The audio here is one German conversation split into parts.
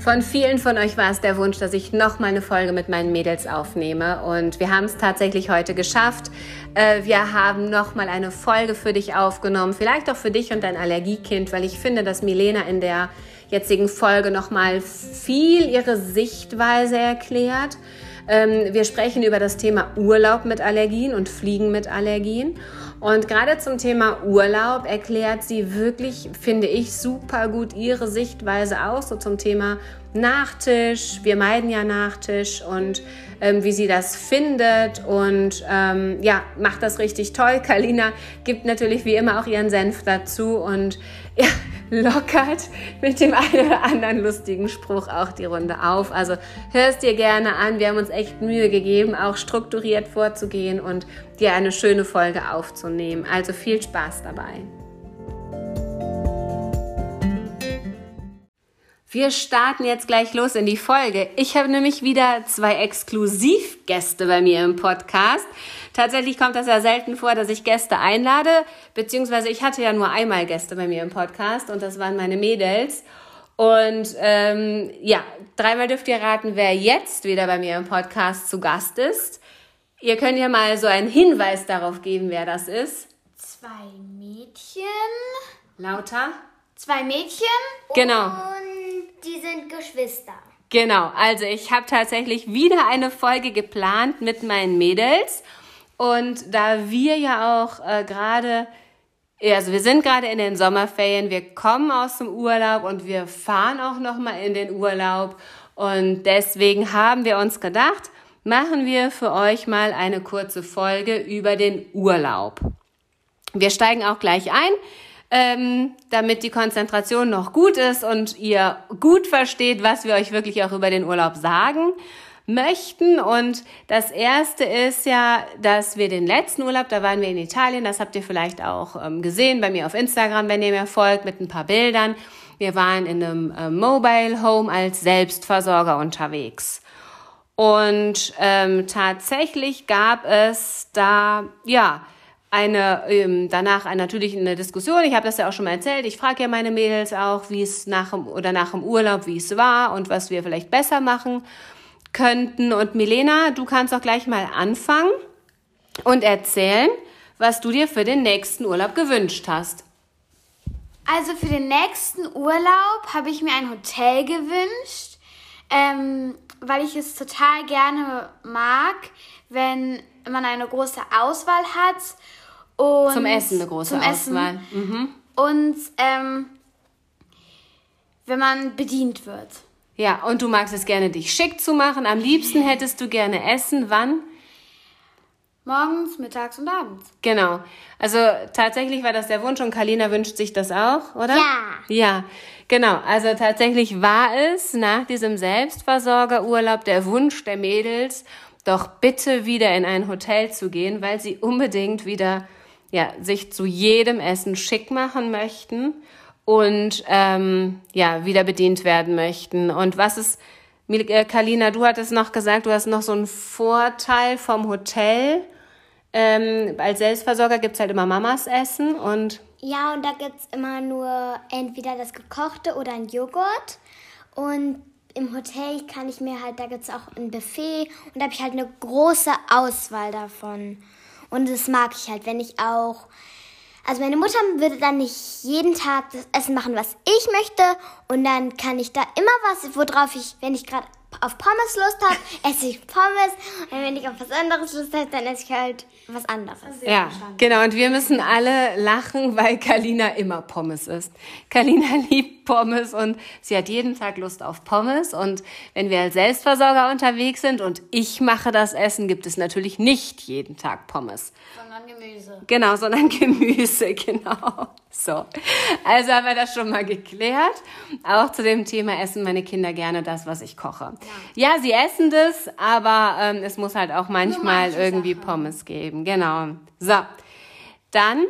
Von vielen von euch war es der Wunsch, dass ich nochmal eine Folge mit meinen Mädels aufnehme. Und wir haben es tatsächlich heute geschafft. Äh, wir haben nochmal eine Folge für dich aufgenommen. Vielleicht auch für dich und dein Allergiekind, weil ich finde, dass Milena in der jetzigen Folge nochmal viel ihre Sichtweise erklärt. Ähm, wir sprechen über das Thema Urlaub mit Allergien und Fliegen mit Allergien. Und gerade zum Thema Urlaub erklärt sie wirklich, finde ich, super gut ihre Sichtweise aus, so zum Thema Nachtisch. Wir meiden ja Nachtisch und ähm, wie sie das findet und ähm, ja, macht das richtig toll. Kalina gibt natürlich wie immer auch ihren Senf dazu und ja, lockert mit dem einen oder anderen lustigen Spruch auch die Runde auf. Also hörst dir gerne an. Wir haben uns echt Mühe gegeben, auch strukturiert vorzugehen und dir eine schöne Folge aufzunehmen. Also viel Spaß dabei. Wir starten jetzt gleich los in die Folge. Ich habe nämlich wieder zwei Exklusivgäste bei mir im Podcast. Tatsächlich kommt das ja selten vor, dass ich Gäste einlade, beziehungsweise ich hatte ja nur einmal Gäste bei mir im Podcast und das waren meine Mädels. Und ähm, ja, dreimal dürft ihr raten, wer jetzt wieder bei mir im Podcast zu Gast ist. Ihr könnt ja mal so einen Hinweis darauf geben, wer das ist. Zwei Mädchen. Lauter. Zwei Mädchen. Genau. Und die sind Geschwister. Genau, also ich habe tatsächlich wieder eine Folge geplant mit meinen Mädels. Und da wir ja auch äh, gerade, also wir sind gerade in den Sommerferien, wir kommen aus dem Urlaub und wir fahren auch noch mal in den Urlaub. Und deswegen haben wir uns gedacht, machen wir für euch mal eine kurze Folge über den Urlaub. Wir steigen auch gleich ein, ähm, damit die Konzentration noch gut ist und ihr gut versteht, was wir euch wirklich auch über den Urlaub sagen möchten. Und das erste ist ja, dass wir den letzten Urlaub, da waren wir in Italien, das habt ihr vielleicht auch ähm, gesehen bei mir auf Instagram, wenn ihr mir folgt, mit ein paar Bildern. Wir waren in einem äh, Mobile Home als Selbstversorger unterwegs. Und ähm, tatsächlich gab es da, ja, eine ähm, danach natürlich eine Diskussion. Ich habe das ja auch schon mal erzählt. Ich frage ja meine Mädels auch, wie es nach dem oder nach dem Urlaub, wie es war und was wir vielleicht besser machen könnten. Und Milena, du kannst auch gleich mal anfangen und erzählen, was du dir für den nächsten Urlaub gewünscht hast. Also für den nächsten Urlaub habe ich mir ein Hotel gewünscht, ähm, weil ich es total gerne mag, wenn man eine große Auswahl hat. Und zum Essen eine große zum Auswahl. Essen. Mhm. Und ähm, wenn man bedient wird. Ja, und du magst es gerne, dich schick zu machen. Am liebsten hättest du gerne Essen. Wann? Morgens, mittags und abends. Genau. Also tatsächlich war das der Wunsch und Kalina wünscht sich das auch, oder? Ja. Ja, genau. Also tatsächlich war es nach diesem Selbstversorgerurlaub der Wunsch der Mädels, doch bitte wieder in ein Hotel zu gehen, weil sie unbedingt wieder ja, sich zu jedem Essen schick machen möchten und ähm, ja, wieder bedient werden möchten. Und was ist, äh, Kalina, du hattest noch gesagt, du hast noch so einen Vorteil vom Hotel. Ähm, als Selbstversorger gibt's halt immer Mamas Essen und. Ja, und da gibt's immer nur entweder das gekochte oder ein Joghurt. Und im Hotel kann ich mir halt, da gibt's auch ein Buffet und da habe ich halt eine große Auswahl davon. Und das mag ich halt, wenn ich auch also meine Mutter würde dann nicht jeden Tag das Essen machen, was ich möchte. Und dann kann ich da immer was, worauf ich, wenn ich gerade auf Pommes Lust habe, esse ich Pommes. Und wenn ich auf was anderes Lust habe, dann esse ich halt was anderes. Ja, genau. Und wir müssen alle lachen, weil Kalina immer Pommes isst. Kalina liebt Pommes und sie hat jeden Tag Lust auf Pommes. Und wenn wir als Selbstversorger unterwegs sind und ich mache das Essen, gibt es natürlich nicht jeden Tag Pommes. Sondern Gemüse. Genau, sondern Gemüse, genau. So, also haben wir das schon mal geklärt. Auch zu dem Thema essen meine Kinder gerne das, was ich koche. Ja, ja sie essen das, aber ähm, es muss halt auch manchmal irgendwie Sachen. Pommes geben. Genau. So, dann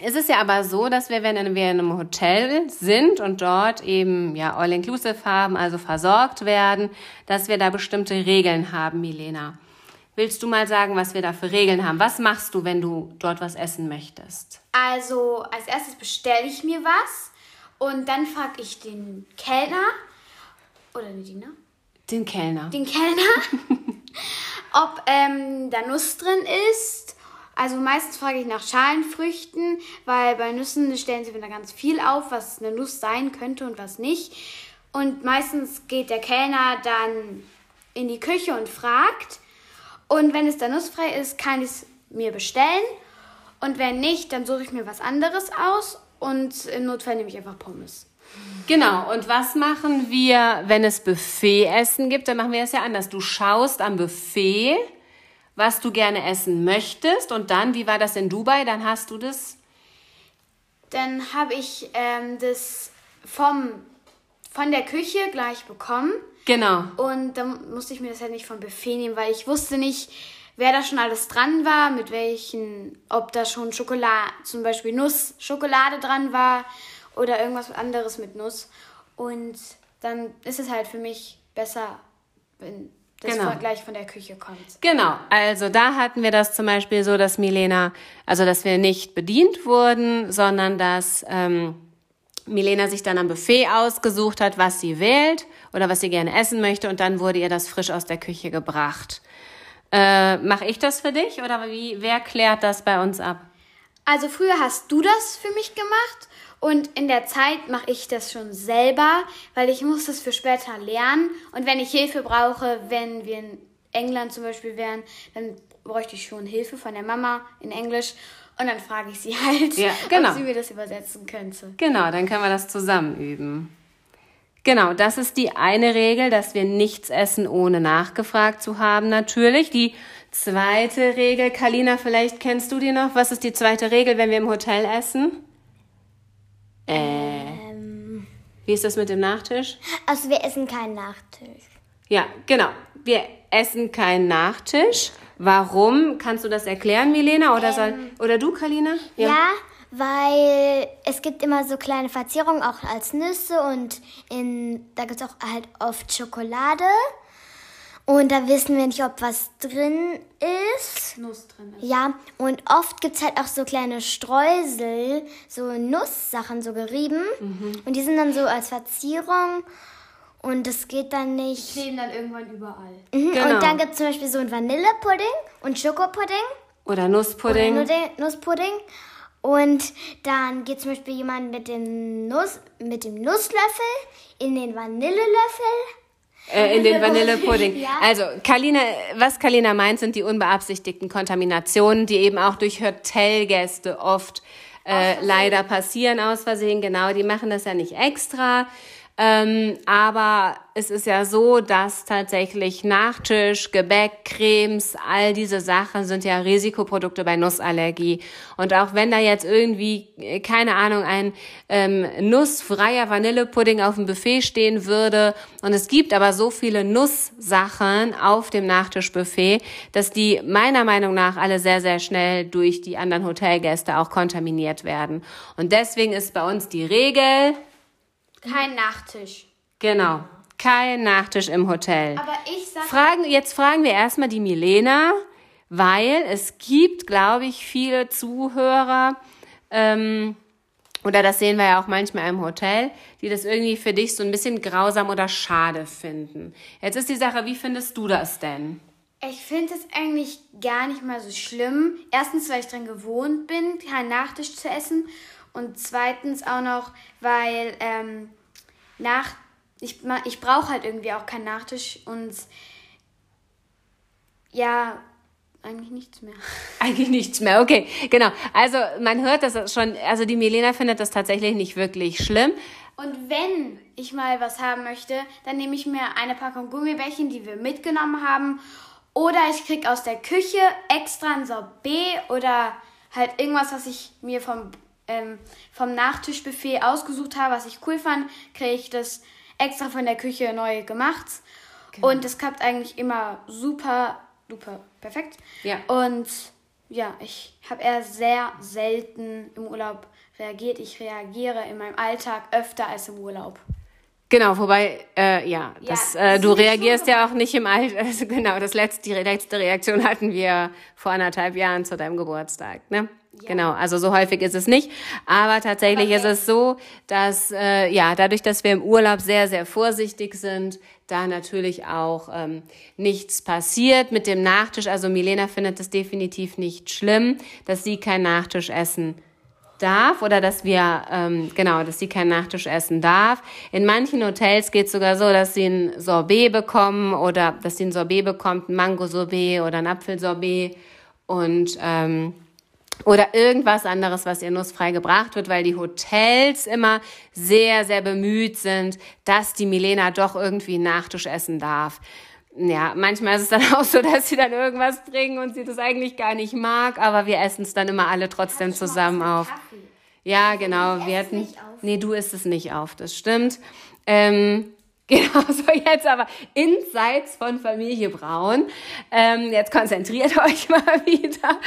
ist es ja aber so, dass wir, wenn wir in einem Hotel sind und dort eben ja all-inclusive haben, also versorgt werden, dass wir da bestimmte Regeln haben, Milena. Willst du mal sagen, was wir da für Regeln haben? Was machst du, wenn du dort was essen möchtest? Also als erstes bestelle ich mir was und dann frage ich den Kellner, oder die Diener, Den Kellner. den Kellner, ob ähm, da Nuss drin ist. Also meistens frage ich nach Schalenfrüchten, weil bei Nüssen stellen sie wieder ganz viel auf, was eine Nuss sein könnte und was nicht. Und meistens geht der Kellner dann in die Küche und fragt. Und wenn es da nussfrei ist, kann ich es mir bestellen. Und wenn nicht, dann suche ich mir was anderes aus und im Notfall nehme ich einfach Pommes. Genau, und was machen wir, wenn es Buffetessen gibt? Dann machen wir es ja anders. Du schaust am Buffet, was du gerne essen möchtest und dann, wie war das in Dubai? Dann hast du das. Dann habe ich ähm, das vom, von der Küche gleich bekommen. Genau. Und dann musste ich mir das halt nicht vom Buffet nehmen, weil ich wusste nicht, wer da schon alles dran war, mit welchen, ob da schon Schokolade, zum Beispiel Nuss, Schokolade dran war oder irgendwas anderes mit Nuss. Und dann ist es halt für mich besser, wenn das Genau. gleich von der Küche kommt. Genau, also da hatten wir das zum Beispiel so, dass Milena, also dass wir nicht bedient wurden, sondern dass ähm, Milena sich dann am Buffet ausgesucht hat, was sie wählt oder was sie gerne essen möchte und dann wurde ihr das frisch aus der Küche gebracht. Äh, Mache ich das für dich oder wie? Wer klärt das bei uns ab? Also früher hast du das für mich gemacht und in der Zeit mache ich das schon selber, weil ich muss das für später lernen. Und wenn ich Hilfe brauche, wenn wir in England zum Beispiel wären, dann bräuchte ich schon Hilfe von der Mama in Englisch und dann frage ich sie halt, Ja, genau. ob sie mir das übersetzen könnte. Genau, dann können wir das zusammen üben. Genau, das ist die eine Regel, dass wir nichts essen, ohne nachgefragt zu haben, natürlich. Die zweite Regel, Kalina, vielleicht kennst du die noch. Was ist die zweite Regel, wenn wir im Hotel essen? Äh. Wie ist das mit dem Nachtisch? Also wir essen keinen Nachtisch. Ja, genau. Wir essen keinen Nachtisch. Warum? Kannst du das erklären, Milena? Oder, soll, oder du, Kalina? Ja. weil es gibt immer so kleine Verzierungen, auch als Nüsse und in, da gibt es auch halt oft Schokolade. Und da wissen wir nicht, ob was drin ist. Nuss drin ist. Ja, und oft gibt es halt auch so kleine Streusel, so Nusssachen, so gerieben. Und die sind dann so als Verzierung. Und das geht dann nicht. Kleben dann irgendwann überall. Mhm. Genau. Und dann gibt es zum Beispiel so ein Vanillepudding und Schokopudding. Oder Nusspudding? Oder Nusspudding. Und dann geht zum Beispiel jemand mit dem, Nuss, mit dem Nusslöffel in den Vanillelöffel. Äh, in den Vanillepudding. Ja. Also, Kalina, was Kalina meint, sind die unbeabsichtigten Kontaminationen, die eben auch durch Hotelgäste oft äh, leider passieren aus Versehen. Genau, die machen das ja nicht extra. Ähm, aber es ist ja so, dass tatsächlich Nachtisch, Gebäck, Cremes, all diese Sachen sind ja Risikoprodukte bei Nussallergie. Und auch wenn da jetzt irgendwie, äh, keine Ahnung, ein ähm, nussfreier Vanillepudding auf dem Buffet stehen würde und es gibt aber so viele Nusssachen auf dem Nachtischbuffet, dass die meiner Meinung nach alle sehr, sehr schnell durch die anderen Hotelgäste auch kontaminiert werden. Und deswegen ist bei uns die Regel, Kein Nachtisch. Genau. Kein Nachtisch im Hotel. Aber ich sag Fragen, jetzt fragen wir erstmal die Milena, weil es gibt, glaube ich, viele Zuhörer, ähm, oder das sehen wir ja auch manchmal im Hotel, die das irgendwie für dich so ein bisschen grausam oder schade finden. Jetzt ist die Sache, wie findest du das denn? Ich finde es eigentlich gar nicht mal so schlimm. Erstens, weil ich dran gewohnt bin, keinen Nachtisch zu essen. Und zweitens auch noch, weil ähm, nach, ich, ich brauche halt irgendwie auch keinen Nachtisch. Und ja, eigentlich nichts mehr. Eigentlich nichts mehr, okay, genau. Also man hört das schon, also die Milena findet das tatsächlich nicht wirklich schlimm. Und wenn ich mal was haben möchte, dann nehme ich mir eine Packung Gummibärchen, die wir mitgenommen haben. Oder ich krieg aus der Küche extra ein Sorbet oder halt irgendwas, was ich mir vom, ähm, vom Nachtischbuffet ausgesucht habe, was ich cool fand, kriege ich das extra von der Küche neu gemacht. Und das klappt eigentlich immer super, super perfekt. Ja. Und ja, ich habe eher sehr selten im Urlaub reagiert. Ich reagiere in meinem Alltag öfter als im Urlaub. Genau, wobei, äh, ja, das, Ja, äh, du reagierst ja auch nicht im Alter. Also genau, das letzte, die letzte Reaktion hatten wir vor anderthalb Jahren zu deinem Geburtstag, ne? Genau, also so häufig ist es nicht. Aber tatsächlich Aber ist es so, dass, äh, ja, dadurch, dass wir im Urlaub sehr, sehr vorsichtig sind, da natürlich auch ähm, nichts passiert mit dem Nachtisch. Also Milena findet es definitiv nicht schlimm, dass sie keinen Nachtisch essen darf oder dass wir, ähm, genau, dass sie keinen Nachtisch essen darf. In manchen Hotels geht es sogar so, dass sie ein Sorbet bekommen oder dass sie ein Sorbet bekommt, ein Mango-Sorbet oder ein Apfelsorbet und ähm, oder irgendwas anderes, was ihr nussfrei gebracht wird, weil die Hotels immer sehr, sehr bemüht sind, dass die Milena doch irgendwie Nachtisch essen darf. Ja, manchmal ist es dann auch so, dass sie dann irgendwas bringen und sie das eigentlich gar nicht mag, aber wir essen es dann immer alle trotzdem zusammen auf. Ja, genau. Wir hatten. nicht auf. Nee, du isst es nicht auf, das stimmt. Ähm, genau, so jetzt aber Insights von Familie Braun. Ähm, jetzt konzentriert euch mal wieder.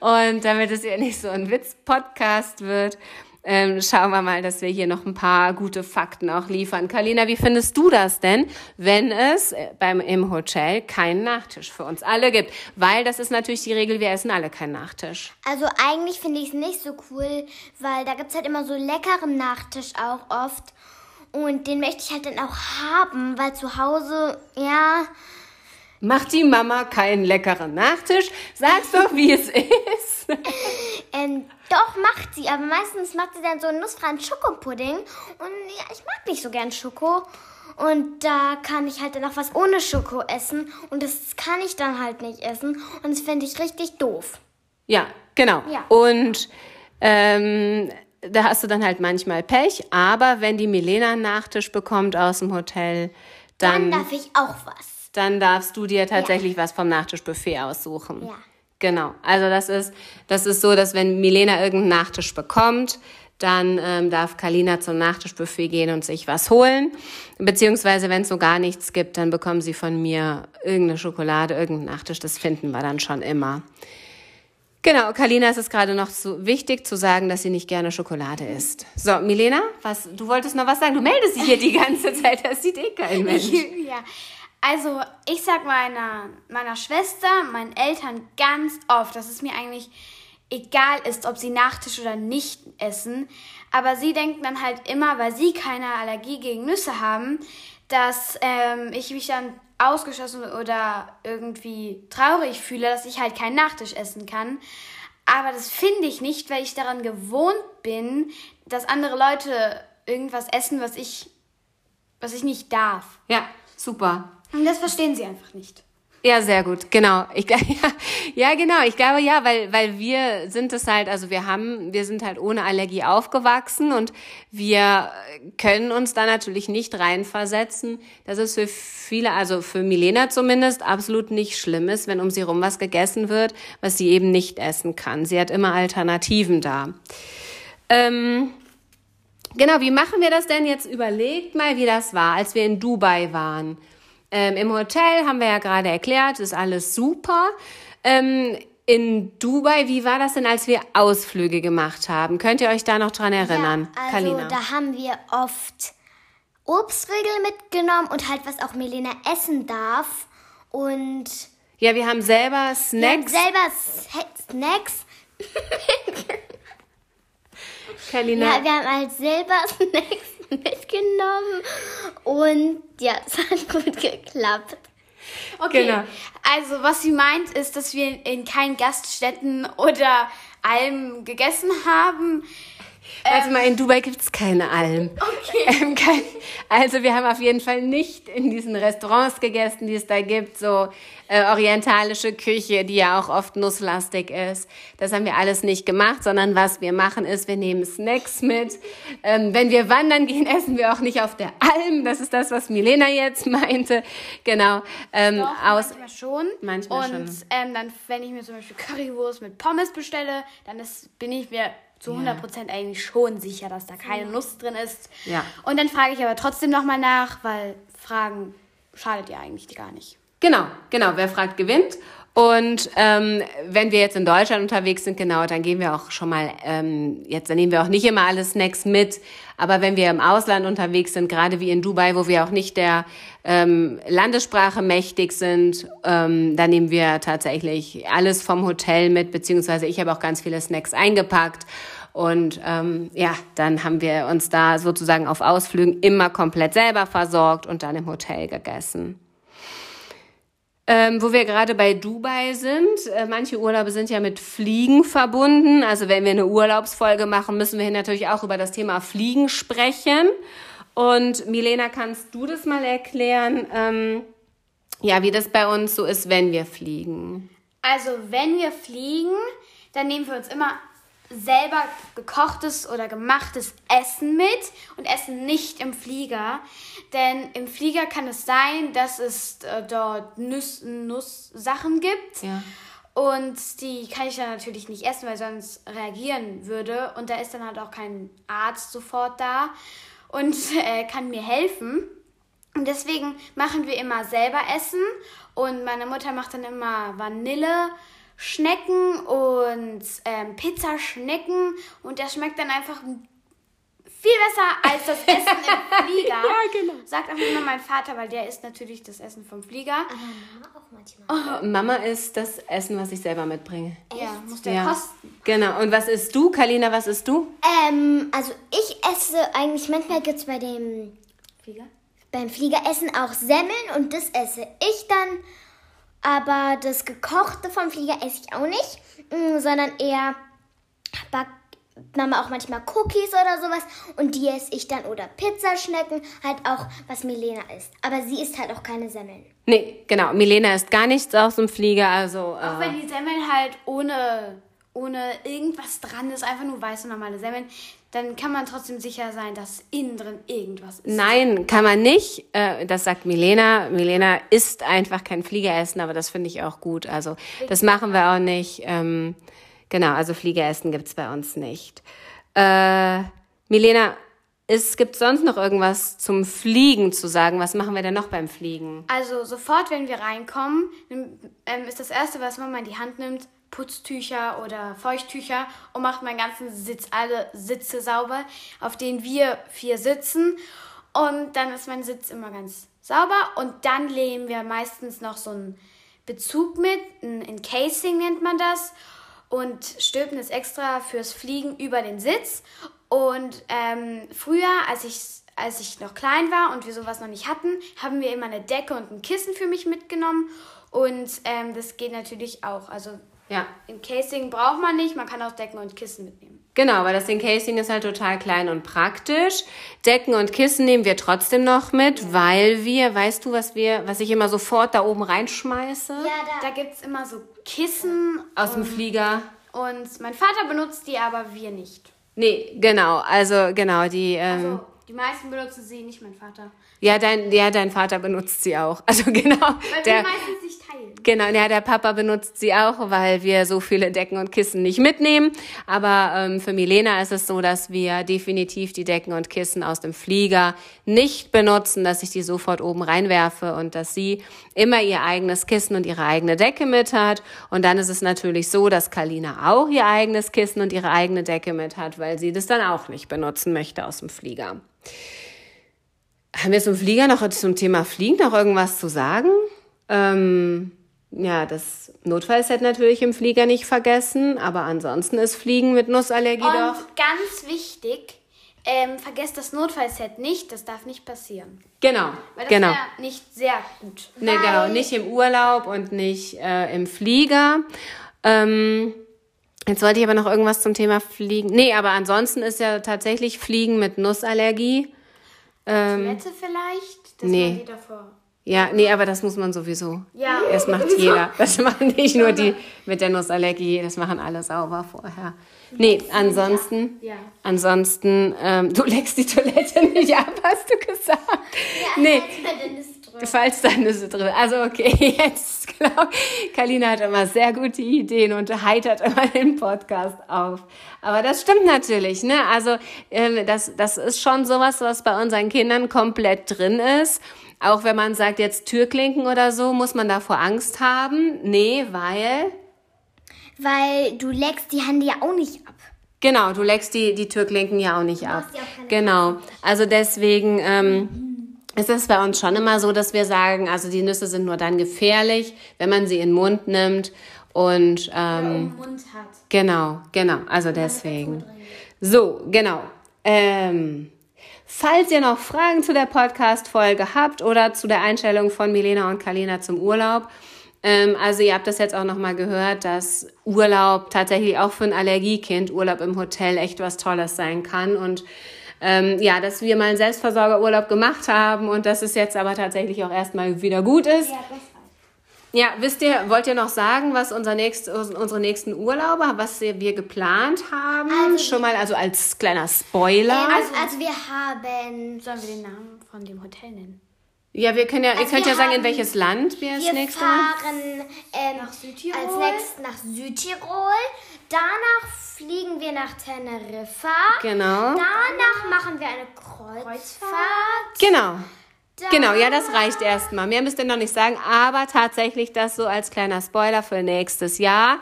Und damit es hier nicht so ein Witz-Podcast wird, ähm, schauen wir mal, dass wir hier noch ein paar gute Fakten auch liefern. Kalina, wie findest du das denn, wenn es äh, beim, im Hotel keinen Nachtisch für uns alle gibt? Weil das ist natürlich die Regel, wir essen alle keinen Nachtisch. Also eigentlich finde ich es nicht so cool, weil da gibt es halt immer so leckeren Nachtisch auch oft. Und den möchte ich halt dann auch haben, weil zu Hause, ja, Macht die Mama keinen leckeren Nachtisch? Sag's doch, wie es ist. ähm, doch macht sie, aber meistens macht sie dann so einen nussfreien Schokopudding. Und ja, ich mag nicht so gern Schoko. Und da kann ich halt dann auch was ohne Schoko essen. Und das kann ich dann halt nicht essen. Und das finde ich richtig doof. Ja, genau. Ja. Und ähm, da hast du dann halt manchmal Pech, aber wenn die Milena einen Nachtisch bekommt aus dem Hotel, Dann dann, darf ich auch was. dann darfst du dir tatsächlich was vom Nachtischbuffet aussuchen. Ja. Genau. Also das ist, das ist so, dass wenn Milena irgendeinen Nachtisch bekommt, dann ähm, darf Kalina zum Nachtischbuffet gehen und sich was holen. Beziehungsweise, wenn es so gar nichts gibt, dann bekommen sie von mir irgendeine Schokolade, irgendeinen Nachtisch. Das finden wir dann schon immer. Genau, Kalina ist es gerade noch so wichtig zu sagen, dass sie nicht gerne Schokolade isst. So, Milena, was, du wolltest noch was sagen? Du meldest dich hier die ganze Zeit, das sieht eh kein Mensch. ja. Also, ich sag meiner, meiner Schwester, meinen Eltern ganz oft, dass es mir eigentlich egal ist, ob sie Nachtisch oder nicht essen. Aber sie denken dann halt immer, weil sie keine Allergie gegen Nüsse haben, dass ähm, ich mich dann ausgeschlossen oder irgendwie traurig fühle, dass ich halt keinen Nachtisch essen kann. Aber das finde ich nicht, weil ich daran gewohnt bin, dass andere Leute irgendwas essen, was ich, was ich nicht darf. Ja, super. Und das verstehen sie einfach nicht. Ja, sehr gut, genau. Ich, ja, ja, genau. Ich glaube ja, weil, weil wir sind es halt, also wir haben, wir sind halt ohne Allergie aufgewachsen und wir können uns da natürlich nicht reinversetzen, dass es für viele, also für Milena zumindest, absolut nicht schlimm ist, wenn um sie rum was gegessen wird, was sie eben nicht essen kann. Sie hat immer Alternativen da. Ähm, genau, wie machen wir das denn jetzt? Überlegt mal, wie das war, als wir in Dubai waren. Ähm, Im Hotel haben wir ja gerade erklärt, ist alles super. Ähm, in Dubai, wie war das denn, als wir Ausflüge gemacht haben? Könnt ihr euch da noch dran erinnern, Ja, also Kalina? da haben wir oft Obstriegel mitgenommen und halt, was auch Melena essen darf. Und Ja, wir haben selber wir haben Snacks. selber Se- Snacks. Kalina, Ja, wir haben halt selber Snacks mitgenommen. Und ja, es hat gut geklappt. Okay. Genau. Also, was sie meint, ist, dass wir in keinen Gaststätten oder Almen gegessen haben. Also mal in Dubai gibt's keine Alm. Okay. Ähm, kein, also wir haben auf jeden Fall nicht in diesen Restaurants gegessen, die es da gibt, so äh, orientalische Küche, die ja auch oft nusslastig ist. Das haben wir alles nicht gemacht, sondern was wir machen ist, wir nehmen Snacks mit. Ähm, wenn wir wandern gehen, essen wir auch nicht auf der Alm. Das ist das, was Milena jetzt meinte. Genau. Ähm, Doch, aus manchmal schon. Manchmal und, schon. Ähm, dann, wenn ich mir zum Beispiel Currywurst mit Pommes bestelle, dann ist, bin ich mir zu 100% eigentlich schon sicher, dass da keine Nuss drin ist. Ja. Und dann frage ich aber trotzdem nochmal nach, weil Fragen schadet ja eigentlich gar nicht. Genau, genau. Wer fragt, gewinnt. Und ähm, wenn wir jetzt in Deutschland unterwegs sind, genau, dann gehen wir auch schon mal, ähm, jetzt dann nehmen wir auch nicht immer alle Snacks mit, aber wenn wir im Ausland unterwegs sind, gerade wie in Dubai, wo wir auch nicht der ähm, Landessprache mächtig sind, ähm, dann nehmen wir tatsächlich alles vom Hotel mit, beziehungsweise ich habe auch ganz viele Snacks eingepackt. Und ähm, ja, dann haben wir uns da sozusagen auf Ausflügen immer komplett selber versorgt und dann im Hotel gegessen. Ähm, wo wir gerade bei Dubai sind, äh, manche Urlaube sind ja mit Fliegen verbunden. Also wenn wir eine Urlaubsfolge machen, müssen wir hier natürlich auch über das Thema Fliegen sprechen. Und Milena, kannst du das mal erklären, ähm, ja, wie das bei uns so ist, wenn wir fliegen? Also wenn wir fliegen, dann nehmen wir uns immer selber gekochtes oder gemachtes Essen mit und essen nicht im Flieger. Denn im Flieger kann es sein, dass es äh, dort Nuss, Nusssachen gibt. Ja. Und die kann ich dann natürlich nicht essen, weil sonst reagieren würde. Und da ist dann halt auch kein Arzt sofort da und äh, kann mir helfen. Und deswegen machen wir immer selber Essen. Und meine Mutter macht dann immer Vanille Schnecken und ähm, Pizzaschnecken und das schmeckt dann einfach viel besser als das Essen im Flieger. ja, genau. Sagt auch immer mein Vater, weil der isst natürlich das Essen vom Flieger. Aber Mama auch manchmal. Mama isst das Essen, was ich selber mitbringe. Ja, muss der Ja, kosten. genau. Und was isst du, Kalina, was isst du? Ähm, also ich esse eigentlich, manchmal gibt es bei dem Flieger? beim Fliegeressen auch Semmeln und das esse ich dann. Aber das Gekochte vom Flieger esse ich auch nicht, mm, sondern eher backt Mama auch manchmal Cookies oder sowas und die esse ich dann oder Pizzaschnecken, halt auch was Milena isst. Aber sie isst halt auch keine Semmeln. Nee, genau. Milena isst gar nichts aus dem Flieger, also. Auch Äh, wenn die Semmeln halt ohne, ohne irgendwas dran ist, einfach nur weiße normale Semmeln, dann kann man trotzdem sicher sein, dass innen drin irgendwas ist. nein, kann man nicht. Äh, das sagt Milena. Milena isst einfach kein Fliegeressen, aber das finde ich auch gut. Also, das machen wir auch nicht. Ähm, genau, also Fliegeressen gibt's bei uns nicht. Äh, Milena, es gibt sonst noch irgendwas zum Fliegen zu sagen? Was machen wir denn noch beim Fliegen? Also sofort, wenn wir reinkommen, ähm, ist das Erste, was Mama in die Hand nimmt, Putztücher oder Feuchttücher und macht meinen ganzen Sitz, alle Sitze sauber, auf denen wir vier sitzen. Und dann ist mein Sitz immer ganz sauber. Und dann legen wir meistens noch so einen Bezug mit, ein Encasing nennt man das. Und stülpen es extra fürs Fliegen über den Sitz. Und ähm, früher, als ich, als ich noch klein war und wir sowas noch nicht hatten, haben wir immer eine Decke und ein Kissen für mich mitgenommen. Und ähm, das geht natürlich auch. Also Ja, im Casing braucht man nicht, man kann auch Decken und Kissen mitnehmen. Genau, weil das Encasing ist halt total klein und praktisch. Decken und Kissen nehmen wir trotzdem noch mit, weil wir, weißt du, was wir, was ich immer sofort da oben reinschmeiße? Ja, Da gibt es immer so Kissen Aus dem Flieger. und mein Vater benutzt die, aber wir nicht. Nee, genau, also genau, die, ähm, Also, die meisten benutzen sie, nicht mein Vater. ja, dein, ja, dein Vater benutzt sie auch. Also genau, Weil der, wir meistens nicht teilen. genau, ja, der Papa benutzt sie auch, weil wir so viele Decken und Kissen nicht mitnehmen. Aber ähm, für Milena ist es so, dass wir definitiv die Decken und Kissen aus dem Flieger nicht benutzen, dass ich die sofort oben reinwerfe und dass sie immer ihr eigenes Kissen und ihre eigene Decke mit hat. Und dann ist es natürlich so, dass Kalina auch ihr eigenes Kissen und ihre eigene Decke mit hat, weil sie das dann auch nicht benutzen möchte aus dem Flieger. Haben wir zum Flieger noch zum Thema Fliegen noch irgendwas zu sagen? Ähm, ja, das Notfallset natürlich im Flieger nicht vergessen, aber ansonsten ist Fliegen mit Nussallergie Und doch. ganz wichtig, ähm, vergesst das Notfallset nicht, das darf nicht passieren. Genau, Weil das genau. wäre nicht sehr gut. Nee, genau, nicht im Urlaub und nicht äh, im Flieger. Ähm, jetzt wollte ich aber noch irgendwas zum Thema Fliegen. Nee, aber ansonsten ist ja tatsächlich Fliegen mit Nussallergie. Toilette vielleicht, dass nee. man die davor... Ja, nee, aber das muss man sowieso. Ja. Das macht jeder. Das machen nicht nur die mit der Nussallergie, das machen alle sauber vorher. Nee, ansonsten, Ja. ansonsten, ähm, du leckst die Toilette nicht ab, hast du gesagt. nee, Dennis drin. Falls da Nüsse drin. Also okay, jetzt glaube Kalina hat immer sehr gute Ideen und heitert immer den Podcast auf. Aber das stimmt natürlich, ne? Also ähm, das, das ist schon sowas, was bei unseren Kindern komplett drin ist. Auch wenn man sagt, jetzt Türklinken oder so, muss man davor Angst haben? Nee, weil. Weil du leckst die Hände ja auch nicht ab. Genau, du leckst die, die Türklinken ja auch nicht ab. auch Genau. Also deswegen ähm, ist es bei uns schon immer so, dass wir sagen, also die Nüsse sind nur dann gefährlich, wenn man sie in den Mund nimmt. Und ähm, Mund hat. Genau, genau. Also deswegen. So, genau. Ähm, falls ihr noch Fragen zu der Podcast-Folge habt oder zu der Einstellung von Milena und Kalina zum Urlaub, ähm, also ihr habt das jetzt auch nochmal gehört, dass Urlaub tatsächlich auch für ein Allergiekind, Urlaub im Hotel echt was Tolles sein kann und ähm, ja, dass wir mal einen Selbstversorgerurlaub gemacht haben und dass es jetzt aber tatsächlich auch erstmal wieder gut ist. Ja, das. Ja, wisst ihr, wollt ihr noch sagen, was unser nächst, unsere nächsten Urlaube, was wir geplant haben? Also- Schon mal, also als kleiner Spoiler. Also, also wir haben. Sollen wir den Namen von dem Hotel nennen? ja, wir können ja, ihr also könnt wir ja sagen, in haben- welches Land wir das Wir nächste Mal. fahren ähm, Nach Südtirol? als nächstes nach Südtirol. Danach fliegen wir nach Teneriffa. Genau. Danach machen wir eine Kreuzfahrt. Genau. Dann- Genau, ja, das reicht erstmal. Mehr müsst ihr noch nicht sagen, aber tatsächlich das so als kleiner Spoiler für nächstes Jahr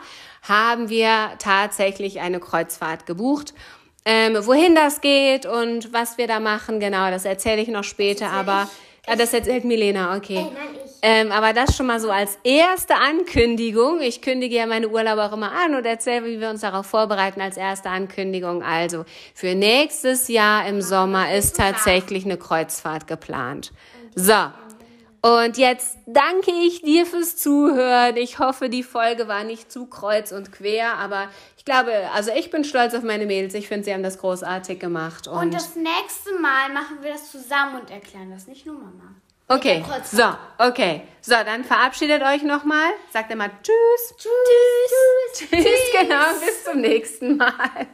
haben wir tatsächlich eine Kreuzfahrt gebucht. Ähm, wohin das geht und was wir da machen, genau, das erzähle ich noch später, erzähl aber ja, das erzählt Milena, okay. Ey, nein, ich. Ähm, aber das schon mal so als erste Ankündigung. Ich kündige ja meine Urlaube auch immer an und erzähle, wie wir uns darauf vorbereiten als erste Ankündigung. Also für nächstes Jahr im Sommer ist tatsächlich eine Kreuzfahrt geplant. So. Und jetzt danke ich dir fürs Zuhören. Ich hoffe, die Folge war nicht zu kreuz und quer, aber ich glaube, also ich bin stolz auf meine Mädels. Ich finde, sie haben das großartig gemacht. Und, Und das nächste Mal machen wir das zusammen und erklären das, nicht nur Mama. Okay, so, okay. So, dann verabschiedet euch nochmal. Sagt immer Tschüss. Tschüss. Tschüss, genau, bis zum nächsten Mal.